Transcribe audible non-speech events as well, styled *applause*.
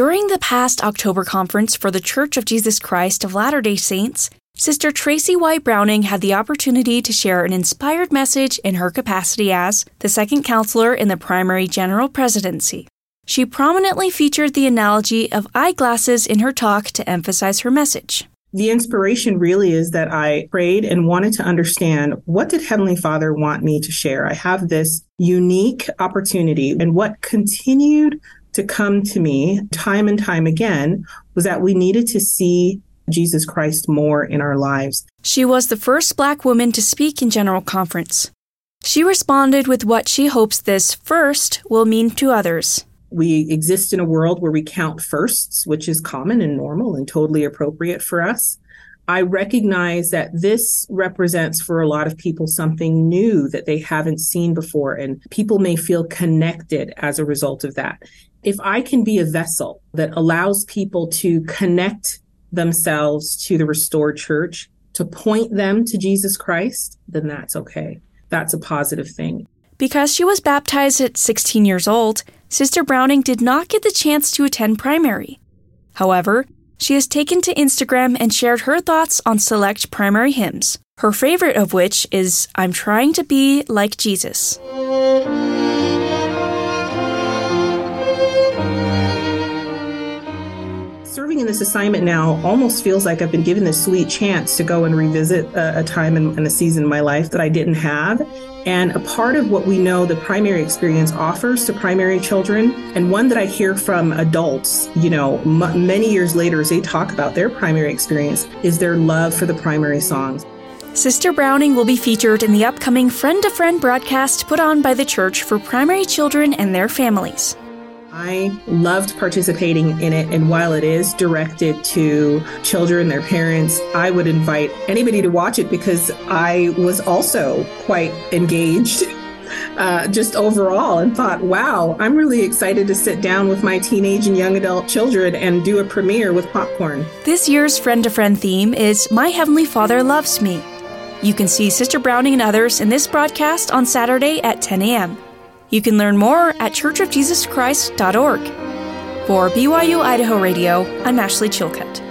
During the past October conference for the Church of Jesus Christ of Latter day Saints, Sister Tracy White Browning had the opportunity to share an inspired message in her capacity as the second counselor in the primary general presidency. She prominently featured the analogy of eyeglasses in her talk to emphasize her message. The inspiration really is that I prayed and wanted to understand what did Heavenly Father want me to share? I have this unique opportunity and what continued to come to me time and time again was that we needed to see Jesus Christ more in our lives. She was the first black woman to speak in General Conference. She responded with what she hopes this first will mean to others. We exist in a world where we count firsts, which is common and normal and totally appropriate for us. I recognize that this represents for a lot of people something new that they haven't seen before, and people may feel connected as a result of that. If I can be a vessel that allows people to connect themselves to the restored church, to point them to Jesus Christ, then that's okay. That's a positive thing. Because she was baptized at 16 years old, Sister Browning did not get the chance to attend primary. However, she has taken to Instagram and shared her thoughts on select primary hymns, her favorite of which is I'm Trying to Be Like Jesus. This assignment now almost feels like I've been given this sweet chance to go and revisit a, a time and a season in my life that I didn't have. And a part of what we know the primary experience offers to primary children, and one that I hear from adults, you know, m- many years later as they talk about their primary experience, is their love for the primary songs. Sister Browning will be featured in the upcoming Friend to Friend broadcast put on by the church for primary children and their families. I loved participating in it. And while it is directed to children, their parents, I would invite anybody to watch it because I was also quite engaged. *laughs* Uh, just overall, and thought, wow, I'm really excited to sit down with my teenage and young adult children and do a premiere with popcorn. This year's Friend to Friend theme is My Heavenly Father Loves Me. You can see Sister Browning and others in this broadcast on Saturday at 10 a.m. You can learn more at churchofjesuschrist.org. For BYU Idaho Radio, I'm Ashley Chilcutt.